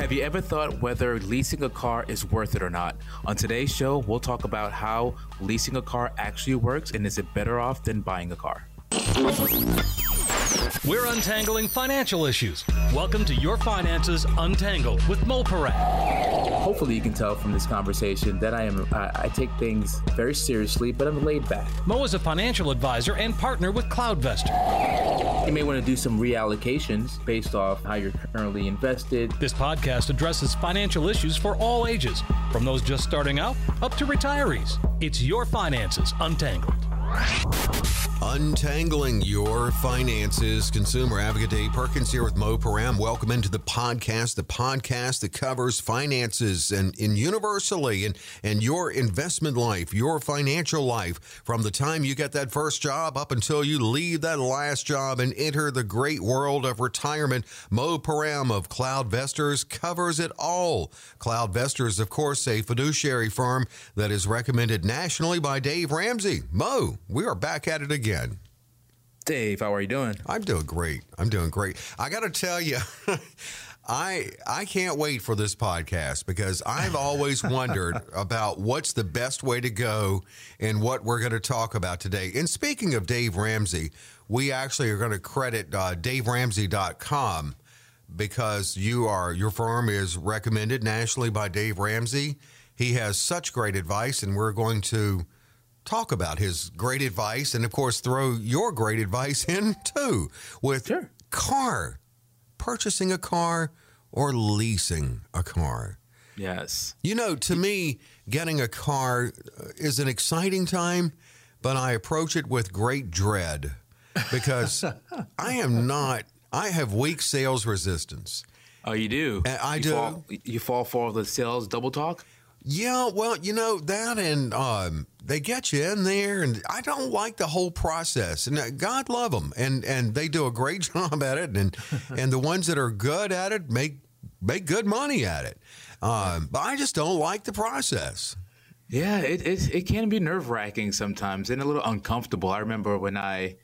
Have you ever thought whether leasing a car is worth it or not? On today's show, we'll talk about how leasing a car actually works and is it better off than buying a car? We're untangling financial issues. Welcome to Your Finances Untangled with Mo Param. Hopefully, you can tell from this conversation that I am I, I take things very seriously, but I'm laid back. Mo is a financial advisor and partner with CloudVestor. You may want to do some reallocations based off how you're currently invested. This podcast addresses financial issues for all ages, from those just starting out up to retirees. It's Your Finances Untangled. Untangling Your Finances. Consumer Advocate Dave Perkins here with Mo Param. Welcome into the podcast, the podcast that covers finances and, and universally and, and your investment life, your financial life, from the time you get that first job up until you leave that last job and enter the great world of retirement. Mo Param of CloudVestors covers it all. CloudVestors, of course, a fiduciary firm that is recommended nationally by Dave Ramsey. Mo, we are back at it again. Dave, how are you doing? I'm doing great. I'm doing great. I got to tell you, I I can't wait for this podcast because I've always wondered about what's the best way to go and what we're going to talk about today. And speaking of Dave Ramsey, we actually are going to credit uh, DaveRamsey.com because you are your firm is recommended nationally by Dave Ramsey. He has such great advice, and we're going to talk about his great advice and, of course, throw your great advice in too with Sure. car, purchasing a car or leasing a car. Yes. You know, to me, getting a car uh, is an exciting time, but I approach it with great dread because I am not, I have weak sales resistance. Oh, you do? I You do. Fall, you fall for the sales double talk? Yeah, well, you know that, and um, they get you in there, and I don't like the whole process. And uh, God love them, and and they do a great job at it, and and the ones that are good at it make make good money at it. Um, but I just don't like the process. Yeah, it, it, it can be nerve wracking sometimes and a little uncomfortable. I remember when I,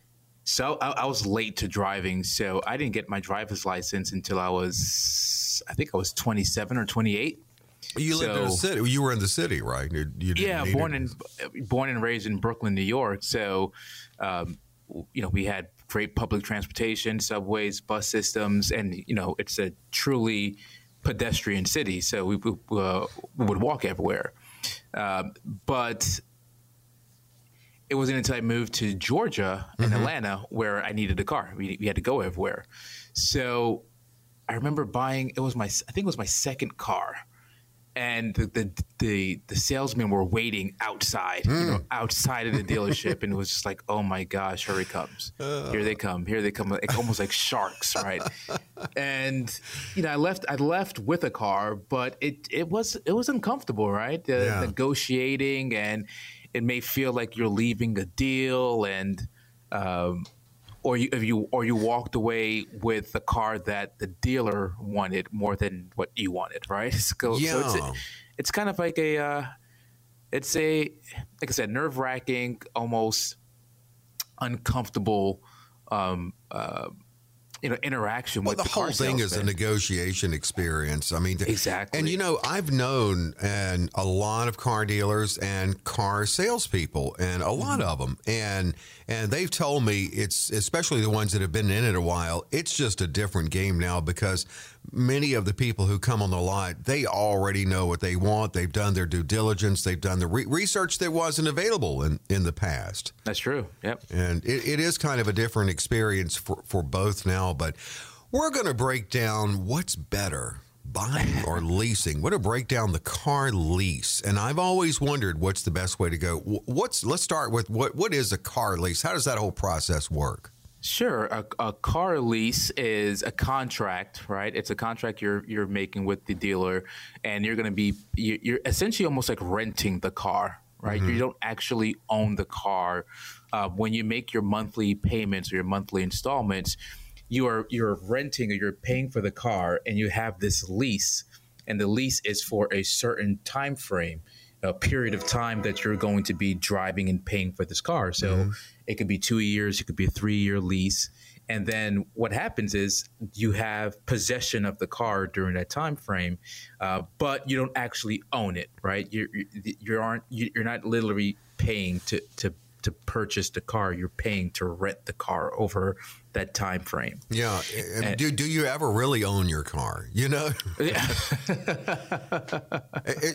so I, I was late to driving, so I didn't get my driver's license until I was, I think I was 27 or 28. You lived in the city. You were in the city, right? You, you Yeah, born it. in born and raised in Brooklyn, New York. So, um, you know, we had great public transportation, subways, bus systems, and you know, it's a truly pedestrian city. So we, we, uh, we would walk everywhere. Um, but it wasn't until I moved to Georgia and Atlanta where I needed a car. We, we had to go everywhere. So I remember buying. It was my. I think it was my second car and the, the the the salesmen were waiting outside, you know, outside of the dealership, and it was just like, oh my gosh, here he comes, here they come, here they come, like, almost like sharks, right? and you know, I left I left with a car, but it it was it was uncomfortable, right? The Yeah. negotiating, and it may feel like you're leaving a deal, and um, or you if you or you walked away with the car that the dealer wanted more than what you wanted, right? So, so it's, Yeah. a, it's kind of like a uh, it's a like I said, nerve wracking, almost uncomfortable, um, uh, you know, interaction Well, with the, the, whole thing is a negotiation experience. I mean, Exactly. And you know, I've known and a lot of car dealers and car salespeople, and a lot Mm-hmm. of them, and and they've told me it's especially the ones that have been in it a while. It's just a different game now because many of the people who come on the lot they already know what they want. They've done their due diligence. They've done the re- research that wasn't available in in the past. That's true. Yep. And it, it is kind of a different experience for, for both now, but we're going to break down what's better, buying or leasing. We're going to break down the car lease. And I've always wondered what's the best way to go. What's let's start with what what is a car lease? How does that whole process work? Sure. A, a car lease is a contract, right? It's a contract you're you're making with the dealer, and you're going to be you- you're essentially almost like renting the car, right? You don't actually own the car. Uh, when you make your monthly payments or your monthly installments, you are you're renting or you're paying for the car, and you have this lease, and the lease is for a certain time frame a period of time that you're going to be driving and paying for this car. So it could be two years, it could be a three year lease. and then what happens is you have possession of the car during that time frame, uh, but you don't actually own it, right? You're you aren't you're not literally paying to to to purchase the car. You're paying to rent the car over that time frame. Yeah. And do, do you ever really own your car? You know? Yeah.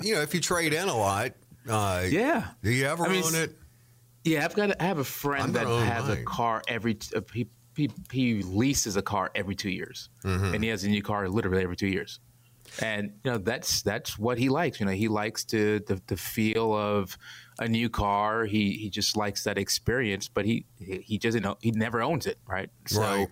you know, if you trade in a lot. Uh, yeah. Do you ever I mean, own it? Yeah, I've got. I have a friend that has mine. a car every. Uh, he, he, he leases a car every two years, mm-hmm. and he has a new car literally every two years. And you know that's that's what he likes. You know, he likes to the, the feel of a new car. He he just likes that experience, but he he doesn't know he never owns it, right? So,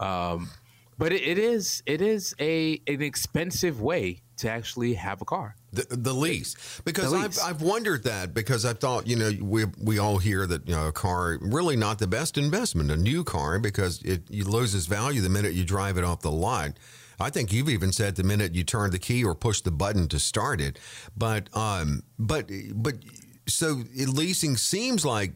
right. Um, but it, it is it is a an expensive way to actually have a car. The, the lease, because the lease. I've, I've wondered that because I thought you know we we all hear that you know a car really not the best investment, a new car because it, it loses value the minute you drive it off the lot. I think you've even said the minute you turn the key or push the button to start it. But um, but but so leasing seems like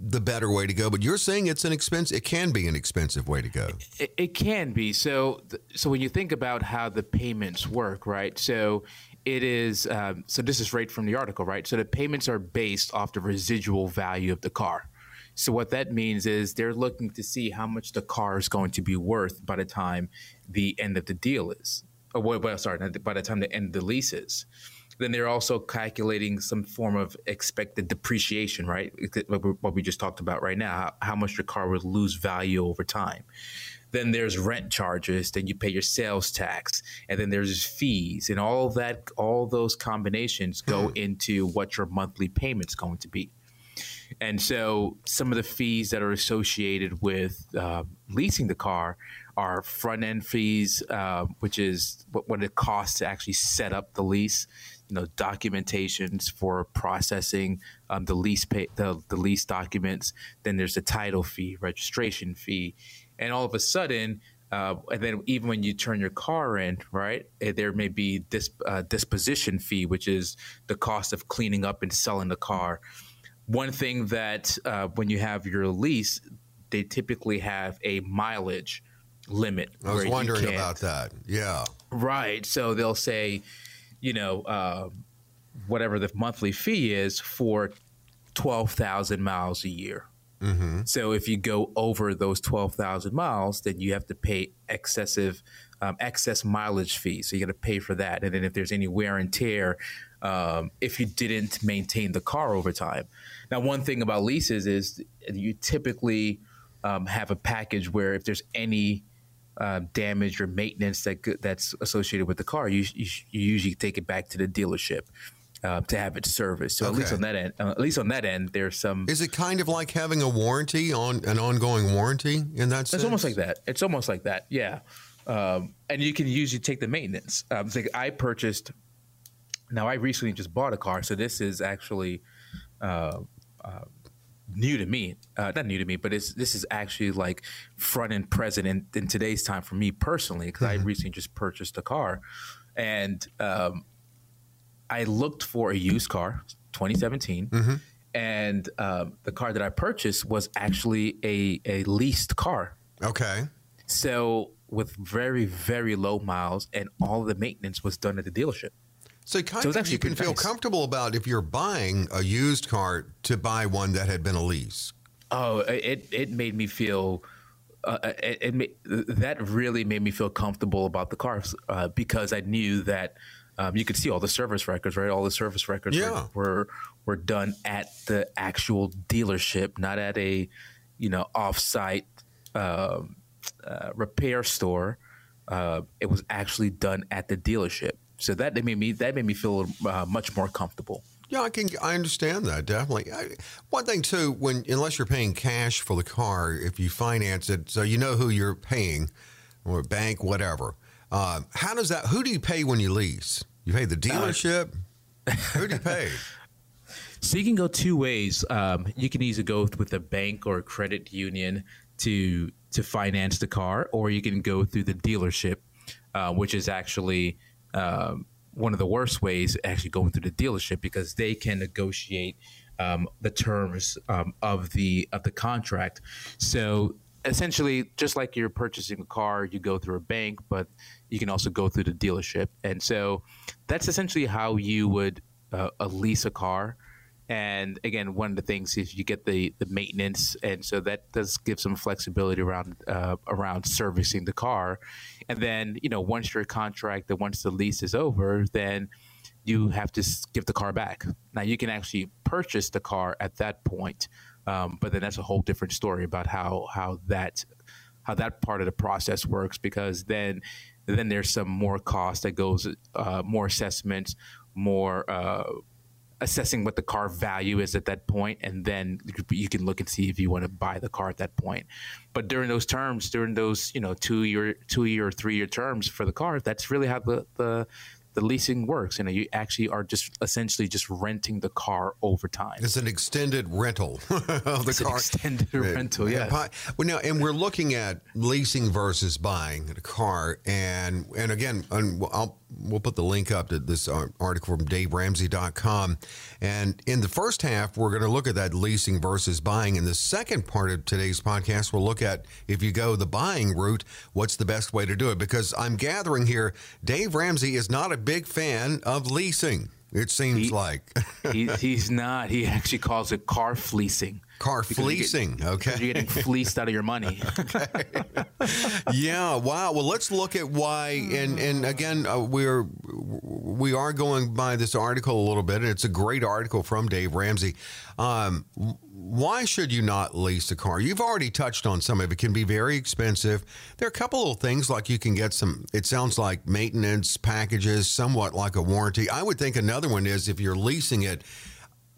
the better way to go, but you're saying it's an expense. It can be an expensive way to go. It, it can be. So, so when you think about how the payments work, right? So it is. Um, so this is right from the article, right? So the payments are based off the residual value of the car. So what that means is they're looking to see how much the car is going to be worth by the time the end of the deal is. Or, well, sorry, by the time the end of the lease is then they're also calculating some form of expected depreciation, right? What we just talked about right now, how, how much your car would lose value over time. Then there's rent charges, then you pay your sales tax, and then there's fees, and all that, all those combinations go hmm. into what your monthly payment's going to be. And so some of the fees that are associated with uh, leasing the car are front end fees, uh, which is what, what, it costs to actually set up the lease you know documentations for processing um, the lease pay, the, the lease documents. Then there's a title fee, registration fee, and all of a sudden, uh, and then even when you turn your car in, right, eh, there may be this uh, disposition fee, which is the cost of cleaning up and selling the car. One thing that uh, when you have your lease, they typically have a mileage limit. I was wondering about that. Yeah. Right. So they'll say you know, uh, whatever the monthly fee is for 12,000 miles a year. Mm-hmm. So if you go over those 12,000 miles, then you have to pay excessive um, excess mileage fee. So you got to pay for that. And then if there's any wear and tear, um, if you didn't maintain the car over time. Now, one thing about leases is you typically um, have a package where if there's any uh, damage or maintenance that that's associated with the car, you, you, you usually take it back to the dealership. Uh, to have it serviced. So okay. at least on that end, uh, at least on that end, there's some. Is it kind of like having a warranty on an ongoing warranty in that sense? It's almost like that. It's almost like that. Yeah, um, and you can usually take the maintenance. Um, like I purchased. Now I recently just bought a car, so this is actually uh, uh new to me. Uh, not new to me, but it's this is actually like front and present in, in today's time for me personally because mm-hmm. I recently just purchased a car, and um, I looked for a used car, 2017. Mm-hmm. And um, the car that I purchased was actually a, a leased car. Okay. So with very very low miles, and all the maintenance was done at the dealership. So, kind so of you can feel nice. comfortable about if you're buying a used car to buy one that had been a lease. Oh, it it made me feel. Uh, it, it that really made me feel comfortable about the cars uh, because I knew that um, you could see all the service records, right? All the service records yeah. were, were, were done at the actual dealership, not at a you know offsite uh, uh, repair store. Uh, it was actually done at the dealership. So that made me that made me feel uh, much more comfortable. Yeah, I can. I understand that definitely. I, one thing too, when unless you're paying cash for the car, if you finance it, so you know who you're paying, or bank, whatever. Uh, how does that? Who do you pay when you lease? You pay the uh, dealership. Uh, who do you pay? So you can go two ways. Um, you can either go with a bank or a credit union to to finance the car, or you can go through the dealership, uh, which is actually um, one of the worst ways actually going through the dealership because they can negotiate um, the terms um, of the of the contract. So essentially, just like you're purchasing a car, you go through a bank, but you can also go through the dealership. And so that's essentially how you would uh, lease a car. And again, one of the things is you get the, the maintenance, and so that does give some flexibility around uh, around servicing the car. And then you know once your contract, that once the lease is over, then you have to give the car back. Now you can actually purchase the car at that point, um, but then that's a whole different story about how how that how that part of the process works because then then there's some more cost that goes uh, more assessments, more uh, assessing what the car value is at that point, and then you can look and see if you want to buy the car at that point. But during those terms, during those you know two year, two year, three year terms for the car, that's really how the the the leasing works. You know, you actually are just essentially just renting the car over time. It's an extended rental of the it's car. extended rental, yeah. Well, now, and we're looking at leasing versus buying a car, and and again, and I'll we'll put the link up to this uh, article from DaveRamsey.com. And in the first half, we're going to look at that leasing versus buying. In the second part of today's podcast, we'll look at if you go the buying route, what's the best way to do it? Because I'm gathering here, Dave Ramsey is not a big fan of leasing. It seems he, like he, he's not. He actually calls it car fleecing. Car fleecing. You're okay. You're getting fleeced out of your money. okay. yeah. Wow. Well, let's look at why. And and again, uh, we're we are going by this article a little bit, and it's a great article from Dave Ramsey. Um, why should you not lease a car? You've already touched on some of it. It can be very expensive. There are a couple of things like you can get some, it sounds like maintenance packages, somewhat like a warranty. I would think another one is if you're leasing it,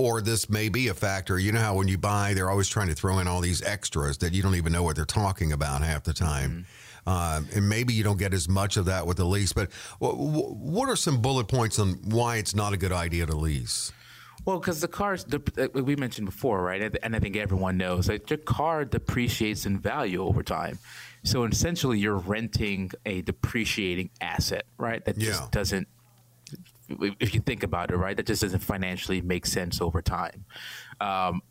or this may be a factor. You know how when you buy, they're always trying to throw in all these extras that you don't even know what they're talking about half the time. Mm-hmm. Uh, and maybe you don't get as much of that with the lease. But w- what are some bullet points on why it's not a good idea to lease? Well, because the cars, the, we mentioned before, right? And I think everyone knows that your car depreciates in value over time. So essentially, you're renting a depreciating asset, right? That just yeah. doesn't, if you think about it, right? That just doesn't financially make sense over time. Um,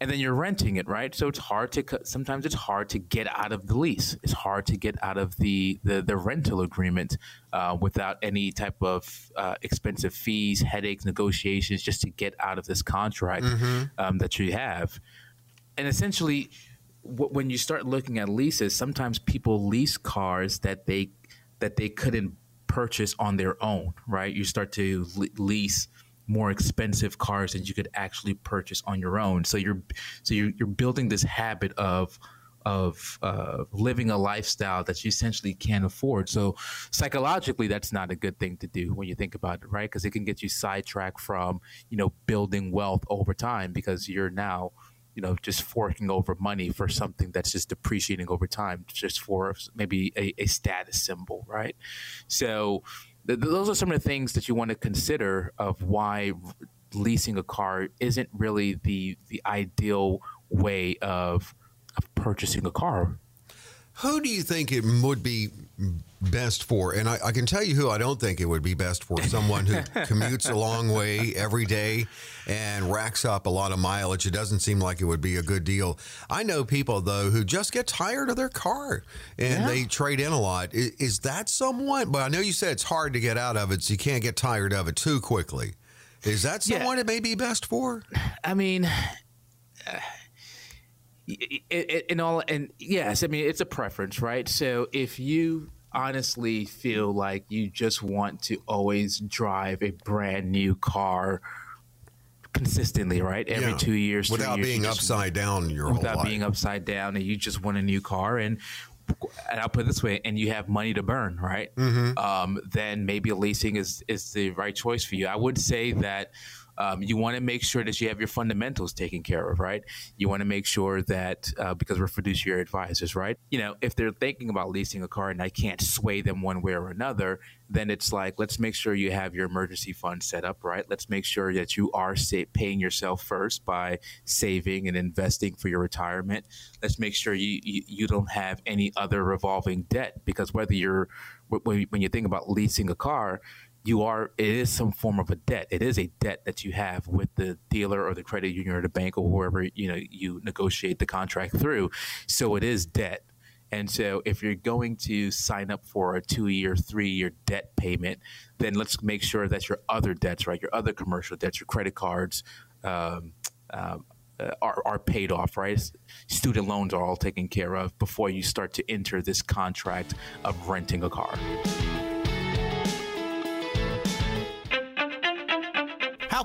and then you're renting it, right? So it's hard to sometimes it's hard to get out of the lease. It's hard to get out of the the, the rental agreement uh, without any type of uh, expensive fees, headaches, negotiations, just to get out of this contract mm-hmm. um, that you have. And essentially, w- when you start looking at leases, sometimes people lease cars that they that they couldn't purchase on their own, right? You start to lease more expensive cars than you could actually purchase on your own. So you're so you're, you're building this habit of of uh, living a lifestyle that you essentially can't afford. So psychologically, that's not a good thing to do when you think about it, right? Because it can get you sidetracked from you know building wealth over time because you're now you know just forking over money for something that's just depreciating over time, just for maybe a, a status symbol, right? So those are some of the things that you want to consider of why leasing a car isn't really the the ideal way of of purchasing a car. Who do you think it would be best for? And I, I, can tell you who I don't think it would be best for someone who commutes a long way every day and racks up a lot of mileage. It doesn't seem like it would be a good deal. I know people, though, who just get tired of their car and yeah. they trade in a lot. Is, is that someone? But I know you said it's hard to get out of it, so you can't get tired of it too quickly. Is that someone yeah. it may be best for? I mean, uh, in all and yes, I mean it's a preference, right? So if you honestly feel like you just want to always drive a brand new car consistently, right? Every yeah. two years, without years, being upside down your without being upside down, and you just want a new car, and, and I'll put it this way, and you have money to burn, right? Mm-hmm. Um, then maybe leasing is is the right choice for you. I would say that um, you want to make sure that you have your fundamentals taken care of, right? You want to make sure that uh, because we're fiduciary advisors, right? You know, if they're thinking about leasing a car and I can't sway them one way or another, then it's like let's make sure you have your emergency fund set up right. Let's make sure that you are sa- paying yourself first by saving and investing for your retirement. Let's make sure you, you, you don't have any other revolving debt because whether you're when you think about leasing a car you are it is some form of a debt. It is a debt that you have with the dealer or the credit union or the bank or whoever you know you negotiate the contract through. So it is debt. And so if you're going to sign up for a two year, three year debt payment, then let's make sure that your other debts, right, your other commercial debts, your credit cards, um, um, uh, are, are paid off, right? Student loans are all taken care of before you start to enter this contract of renting a car.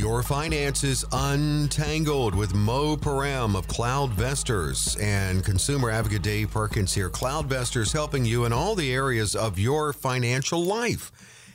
Your finances untangled with Mo Param of CloudVestors and consumer advocate Dave Perkins here. CloudVestors helping you in all the areas of your financial life.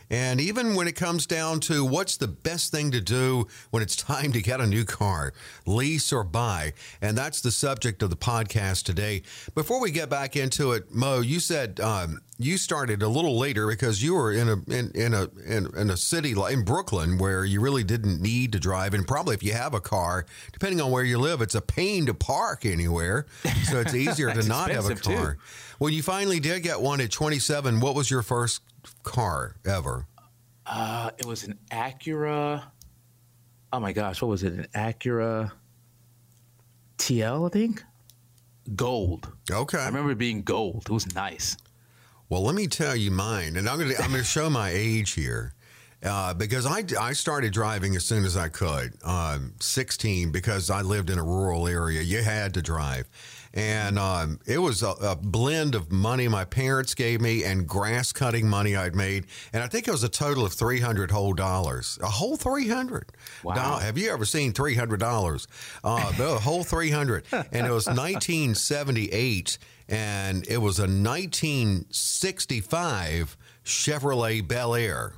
And even when it comes down to what's the best thing to do when it's time to get a new car, lease or buy. And that's the subject of the podcast today. Before we get back into it, Mo, you said um, you started a little later because you were in a in, in a in, in, a city like in Brooklyn where you really didn't need to drive, and probably if you have a car, depending on where you live, it's a pain to park anywhere, so it's easier to not have a car. Too. When you finally did get one at 27, what was your first car ever? Uh, it was an Acura. Oh my gosh, what was it? An Acura TL, I think. Gold. Okay. I remember it being gold. It was nice. Well, let me tell you mine, and I'm going to I'm going to show my age here. Uh, because I, I started driving as soon as I could, um, 16, because I lived in a rural area. You had to drive. And um, it was a, a, blend of money my parents gave me and grass cutting money I'd made. And I think it was a total of 300 whole dollars. A whole 300. Wow. have you ever seen $300? Uh, a whole 300. And it was 1978. And it was a 1965 Chevrolet Bel Air.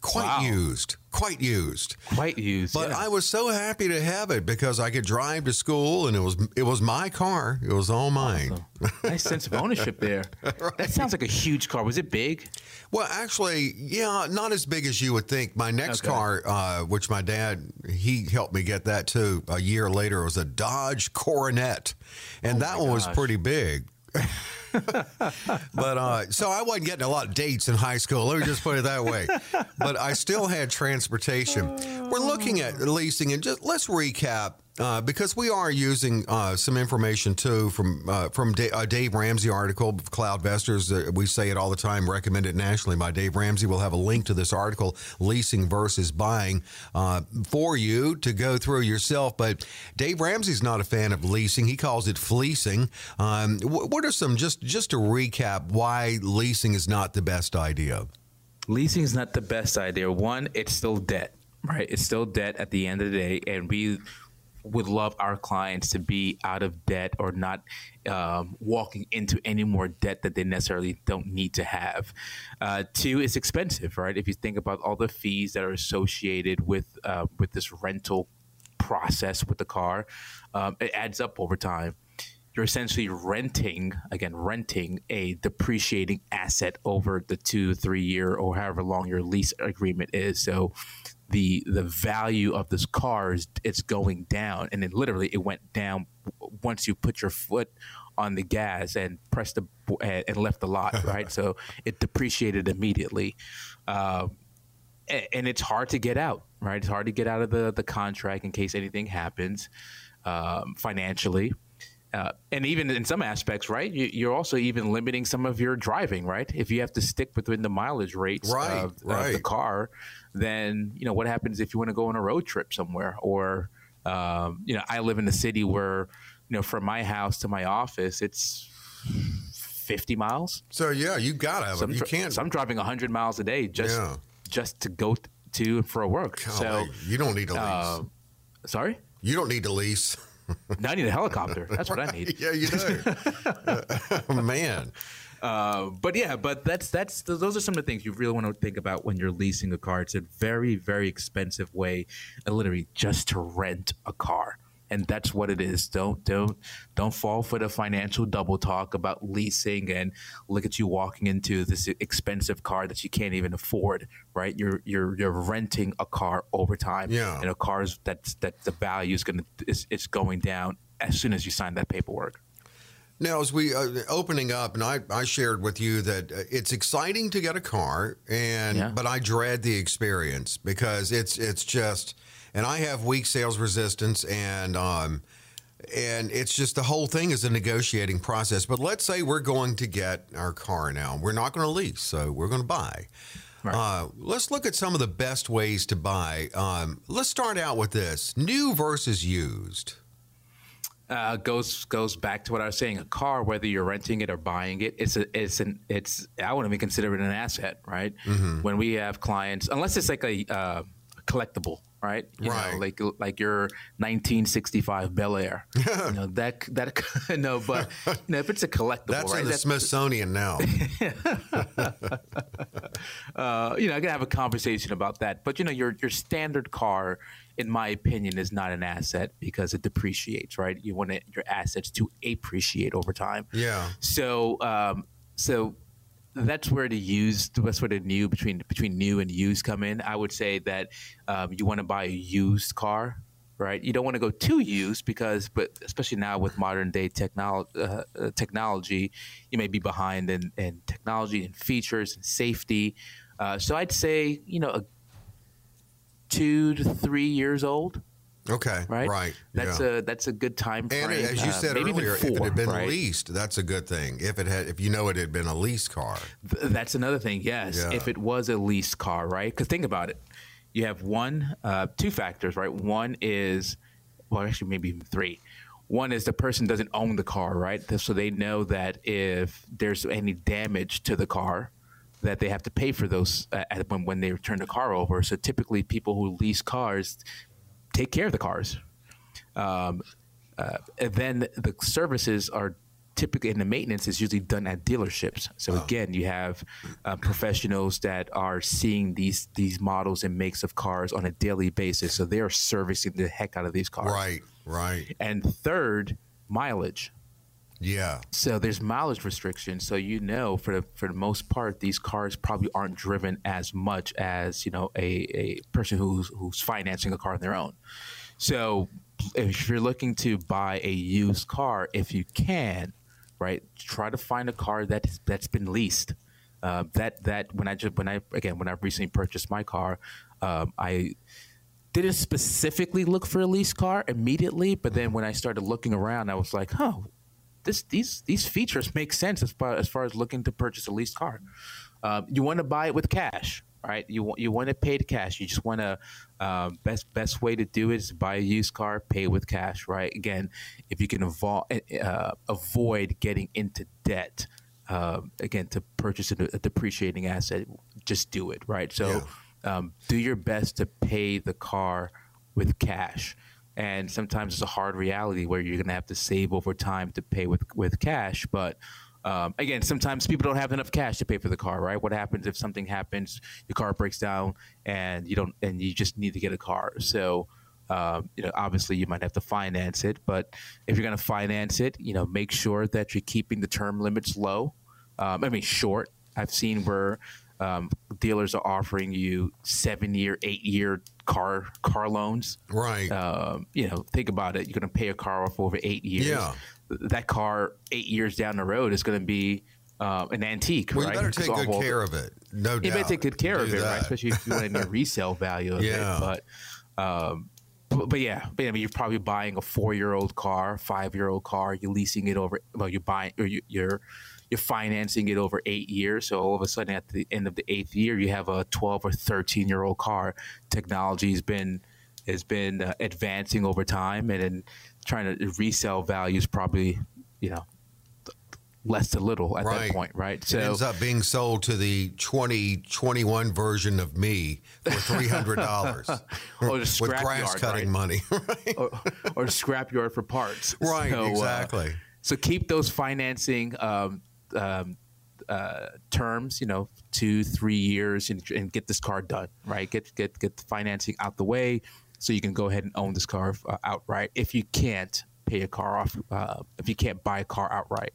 Quite wow. used quite used. Quite used. But yeah. I was so happy to have it because I could drive to school and it was it was my car. It was all mine. Awesome. nice sense of ownership there. right. That sounds like a huge car. Was it big? Well, actually, yeah, not as big as you would think. My next okay. car, uh, which my dad he helped me get that too a year later, was a Dodge Coronet, and oh that one gosh. was pretty big. but uh, so I wasn't getting a lot of dates in high school. Let me just put it that way. But I still had transportation. We're looking at leasing, and just let's recap uh, because we are using uh, some information too from uh, from uh, Dave Ramsey article, CloudVestors. Uh, we say it all the time, recommended nationally by Dave Ramsey. We'll have a link to this article, leasing versus buying, uh, for you to go through yourself. But Dave Ramsey's not a fan of leasing; he calls it fleecing. Um, what are some just just to recap why leasing is not the best idea? Leasing is not the best idea. One, it's still debt right? It's still debt at the end of the day, and we would love our clients to be out of debt or not um, walking into any more debt that they necessarily don't need to have. Uh, two, it's expensive, right? If you think about all the fees that are associated with uh, with this rental process with the car, um, it adds up over time. You're essentially renting, again, renting a depreciating asset over the two, three year, or however long your lease agreement is. So the the value of this car is it's going down, and then literally it went down once you put your foot on the gas and pressed the and left the lot, right? so it depreciated immediately, uh, and it's hard to get out, right? It's hard to get out of the the contract in case anything happens um, financially. Uh, and even in some aspects, right? You, are also even limiting some of your driving, right? If you have to stick within the mileage rates right, of, right. of, the car, then you know what happens if you want to go on a road trip somewhere, or um, you know, I live in a city where you know, from my house to my office, it's 50 miles. So yeah, you gotta have So it. I'm, You can't. so I'm driving 100 miles a day just Yeah. just to go to and for work. So, you don't need a lease. uh, sorry, you don't need to lease. now I need a helicopter. That's what I need. yeah, you do. oh, man. Uh, but yeah, but that's that's those are some of the things you really want to think about when you're leasing a car. It's a very very expensive way, uh, literally just to rent a car, and that's what it is. Don't don't don't fall for the financial double talk about leasing and look at you walking into this expensive car that you can't even afford. Right? You're you're you're renting a car over time, Yeah. and a car's that's that the value is gonna is it's going down as soon as you sign that paperwork. Now, as we uh, opening up, and I, I shared with you that uh, it's exciting to get a car, and Yeah. but I dread the experience because it's it's just, and I have weak sales resistance, and um, and it's just the whole thing is a negotiating process. But let's say we're going to get our car now, we're not going to lease, so we're going to buy. Uh, let's look at some of the best ways to buy. Um, let's start out with this: new versus used. uh, goes goes back to what I was saying. A car, whether you're renting it or buying it, it's a it's an it's I wouldn't even consider it an asset, right? Mm-hmm. When we have clients, unless it's like a uh, collectible, right? You Right. Know, like like your 1965 Bel Air. you know that that no, but you know, if it's a collectible, That's right? in the Smithsonian now. uh, you know, I can have a conversation about that. But you know, your your standard car, in my opinion, is not an asset because it depreciates, right? You want it, your assets to appreciate over time. Yeah. So, um, so that's where the used, that's where the new between between new and used come in. I would say that um, you want to buy a used car. Right, you don't want to go too used because, but especially now with modern day technology, uh, uh, technology, you may be behind in, in technology and features and safety. Uh, so I'd say, you know, a two to three years old, Okay. right? Right. That's yeah. a that's a good time frame. And as you uh, said even earlier, if it had been right? leased, that's a good thing. If it had, if you know it had been a lease car, Th- That's another thing. Yes, Yeah. if it was a leased car, right? Because think about it. You have one, uh, two factors, right? One is, well, actually, maybe even three. One is the person doesn't own the car, right? So they know that if there's any damage to the car, that they have to pay for those uh, when when they turn the car over. So typically, people who lease cars take care of the cars. Um, uh, and then the services are typically, and the maintenance is usually done at dealerships. So again, you have uh, professionals that are seeing these these models and makes of cars on a daily basis. So they are servicing the heck out of these cars. right? Right. And third, mileage. Yeah. So there's mileage restrictions. So you know, for the for the most part, these cars probably aren't driven as much as you know a, a person who's who's financing a car on their own. So if you're looking to buy a used car, if you can, right, try to find a car that that's been leased. Uh, that that when I just when I again when I recently purchased my car, um, I didn't specifically look for a lease car immediately, but then when I started looking around, I was like, "Oh, this these these features make sense as far as far as looking to purchase a leased car. Um, you want to buy it with cash, right? You want you want to pay the cash. You just want to uh, best best way to do it is buy a used car, pay with cash, right? Again, if you can avo- uh, avoid getting into debt. Uh, again, to purchase a, a depreciating asset, just do it, right? So, um, do your best to pay the car with cash. And sometimes it's a hard reality where you're going to have to save over time to pay with, with cash. But um, again, sometimes people don't have enough cash to pay for the car, right? What happens if something happens, your car breaks down, and you don't, and you just need to get a car? So, um, you know, obviously you might have to finance it, but if you're going to finance it, you know, make sure that you're keeping the term limits low. Um, I mean, short. I've seen where um, dealers are offering you seven year, eight year car car loans. Right. Um, you know, think about it. You're going to pay a car off over eight years. Yeah. That car, eight years down the road, is going to be uh, an antique, well, right? you better take good all- care of it. No doubt. you better take good care Do of it, right? Especially if you want any resale value of Yeah. it. But, um, but, but yeah, but I mean, you're probably buying a four-year-old car, five-year-old car. You're leasing it over. Well, you're buying or you, you're you're financing it over eight years. So all of a sudden, at the end of the eighth year, you have a 12 or 13-year-old car. Technology's been has been uh, advancing over time, and then trying to resell values probably, you know, less to little at Right. that point, right? it ends up being sold to the 2021 version of me for $300 Or the with grass yard, cutting right? money. right? or, or scrapyard for parts. Right, So, uh, exactly. so keep those financing um, um, uh, terms, you know, two, three years, and, and get this car done. Right, get get get the financing out the way, so you can go ahead and own this car uh, outright. If you can't pay a car off, uh, if you can't buy a car outright.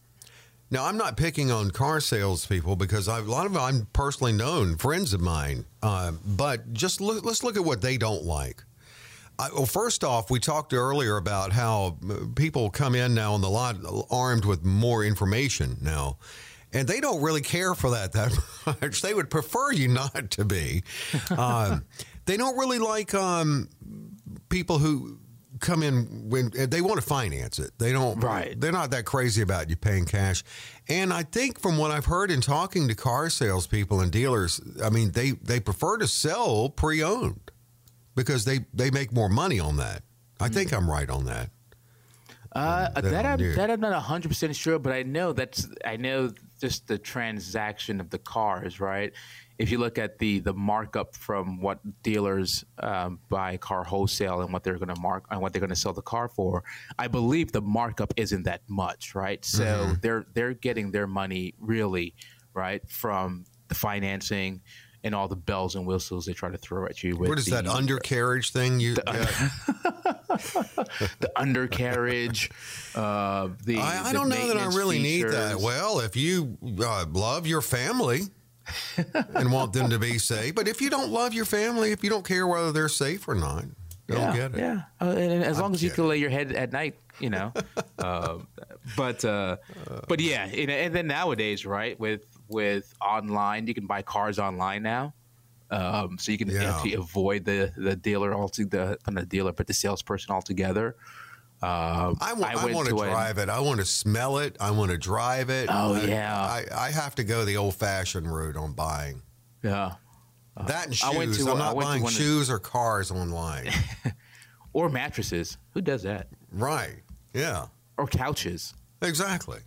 Now, I'm not picking on car salespeople because a lot of them I'm personally known, friends of mine. Uh, but just look, let's look at what they don't like. I, well, first off, we talked earlier about how uh, people come in now on the lot armed with more information now, and they don't really care for that that much. They would prefer you not to be. Um, they don't really like um, people who come in when they want to finance it. They don't. Right. They're not that crazy about you paying cash. And I think from what I've heard in talking to car salespeople and dealers, I mean they they prefer to sell pre-owned because they they make more money on that. I think I'm right on that. Uh, that that I'm, knew. that I'm not hundred percent sure, but I know that's I know just the transaction of the cars, right? If you look at the the markup from what dealers um, buy car wholesale and what they're going to mark and what they're going to sell the car for, I believe the markup isn't that much, right? So Mm-hmm. they're they're getting their money really right from the financing and all the bells and whistles they try to throw at you. With What is that undercarriage thing you? yeah. the undercarriage, uh, the I, I the don't know that I really need that. Well, if you uh, love your family and want them to be safe, but if you don't love your family, if you don't care whether they're safe or not, don't yeah, get it. Yeah, uh, and, and as long as you can lay your head at night, you know. uh, but uh, but yeah, and, and then nowadays, right, with with online, you can buy cars online now. Um, so you can Yeah. actually avoid the the dealer altogether, not the dealer, but the salesperson altogether. Um, I want, I went to a- drive it. I want to smell it. I want to drive it. Oh, I- yeah. I, I have to go the old fashioned route on buying. Yeah, That and shoes. I went to- I'm I not to buying one of- shoes or cars online. or mattresses. Who does that? right. Yeah. Or couches. Exactly.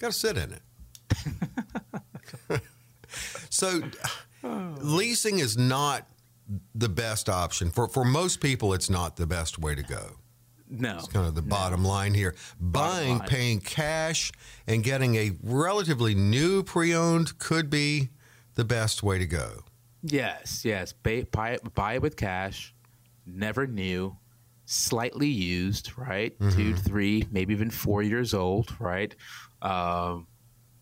Got to sit in it. so, leasing is not the best option for for most people. It's not the best way to go. No, It's kind of the bottom line here. Buying, line. paying cash, and getting a relatively new pre-owned could be the best way to go. Yes, yes. Buy, buy, it, buy it with cash, never new, slightly used, right? Mm-hmm. Two, three, maybe even four years old, right? Um,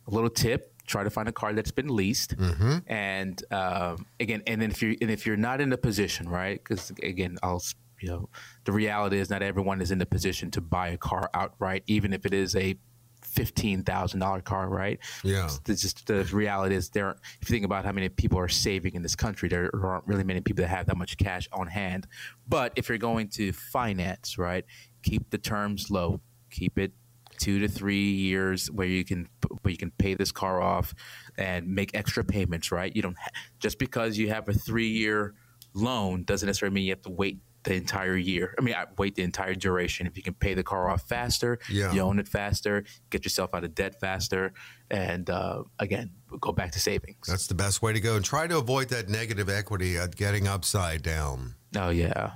a little tip: try to find a car that's been leased, Mm-hmm. and um, again, and then if you and if you're not in a position, right? Because again, I'll you know, the reality is not everyone is in the position to buy a car outright, even if it is a fifteen thousand dollar car, right? Yeah. It's just the reality is there. If you think about how many people are saving in this country, there aren't really many people that have that much cash on hand. But if you're going to finance, right, keep the terms low. Keep it two to three years where you can where you can pay this car off and make extra payments. Right, you don't ha- just because you have a three year loan doesn't necessarily mean you have to wait the entire year. I mean, I wait the entire duration. If you can pay the car off faster, Yeah. you own it faster, get yourself out of debt faster, and uh, again, go back to savings. That's the best way to go. And try to avoid that negative equity at getting upside down. oh yeah,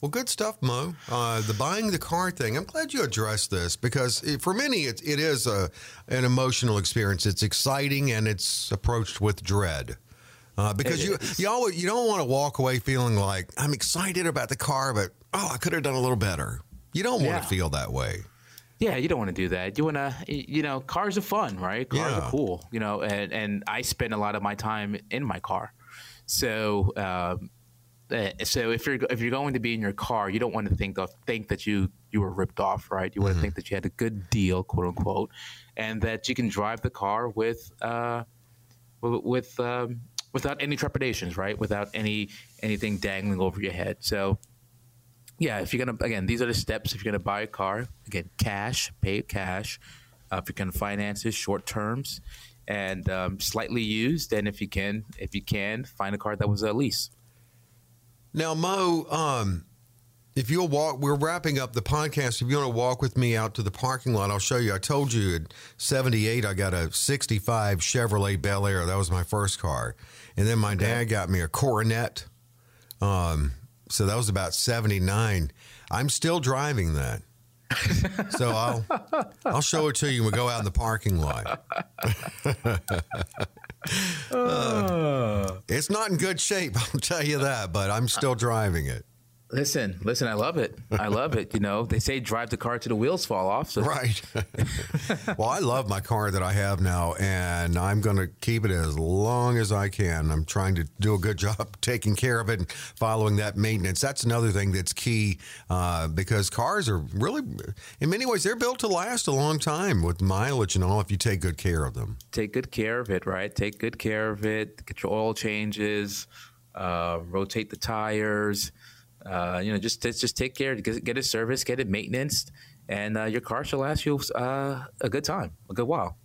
Well, good stuff, Mo. Uh, the buying the car thing. I'm glad you addressed this because it, for many, it, it is a, an emotional experience. It's exciting and it's approached with dread. Uh, because It you is. you always, you don't want to walk away feeling like I'm excited about the car, but oh, I could have done a little better. You don't want Yeah. to feel that way. yeah. You don't want to do that. You want to, you know, cars are fun, right? Cars Yeah. are cool, you know, and and I spend a lot of my time in my car, so. Um, uh, so if you're if you're going to be in your car, you don't want to think of think that you you were ripped off, right? You want to think that you had a good deal, quote unquote, and that you can drive the car with uh, with um, without any trepidations, right? Without any anything dangling over your head. So yeah, if you're gonna again, these are the steps. If you're gonna buy a car, again, cash, pay cash. Uh, if you can finance it, short terms, and um, slightly used. And if you can, if you can, find a car that was a lease. Now, Mo, um, If you'll walk, we're wrapping up the podcast. If you want to walk with me out to the parking lot, I'll show you. I told you at 78, I got a 65 Chevrolet Bel Air. That was my first car. And then my dad got me a Coronet. Um, so that was about 79. I'm still driving that. so I'll I'll show it to you when we go out in the parking lot. uh, it's not in good shape, I'll tell you that, but I'm still driving it. Listen, listen, I love it. I love it. You know, they say drive the car to the wheels fall off. So. Right. well, I love my car that I have now, and I'm going to keep it as long as I can. I'm trying to do a good job taking care of it and following that maintenance. That's another thing that's key uh, because cars are really, in many ways, they're built to last a long time with mileage and all if you take good care of them. Take good care of it, right? Take good care of it. Get your oil changes, uh, rotate the tires. Uh, you know, just just take care, get, get it serviced, get it maintenance, and uh, your car shall last you uh, a good time, a good while.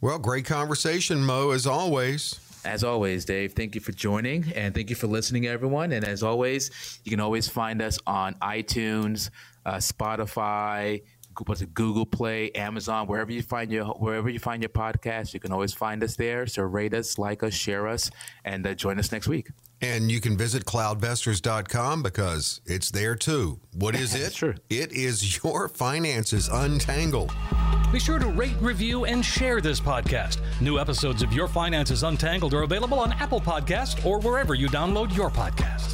Well, great conversation, Mo, as always. As always, Dave, thank you for joining and thank you for listening, everyone. And as always, you can always find us on iTunes, uh, Spotify, Google Play, Amazon, wherever you find your wherever you find your podcast, you can always find us there. So rate us, like us, share us, and uh, join us next week. And you can visit cloudvestors.com because it's there too. What is it? Sure. It is your finances untangled. Be sure to rate, review, and share this podcast. New episodes of Your Finances Untangled are available on Apple Podcasts or wherever you download your podcasts.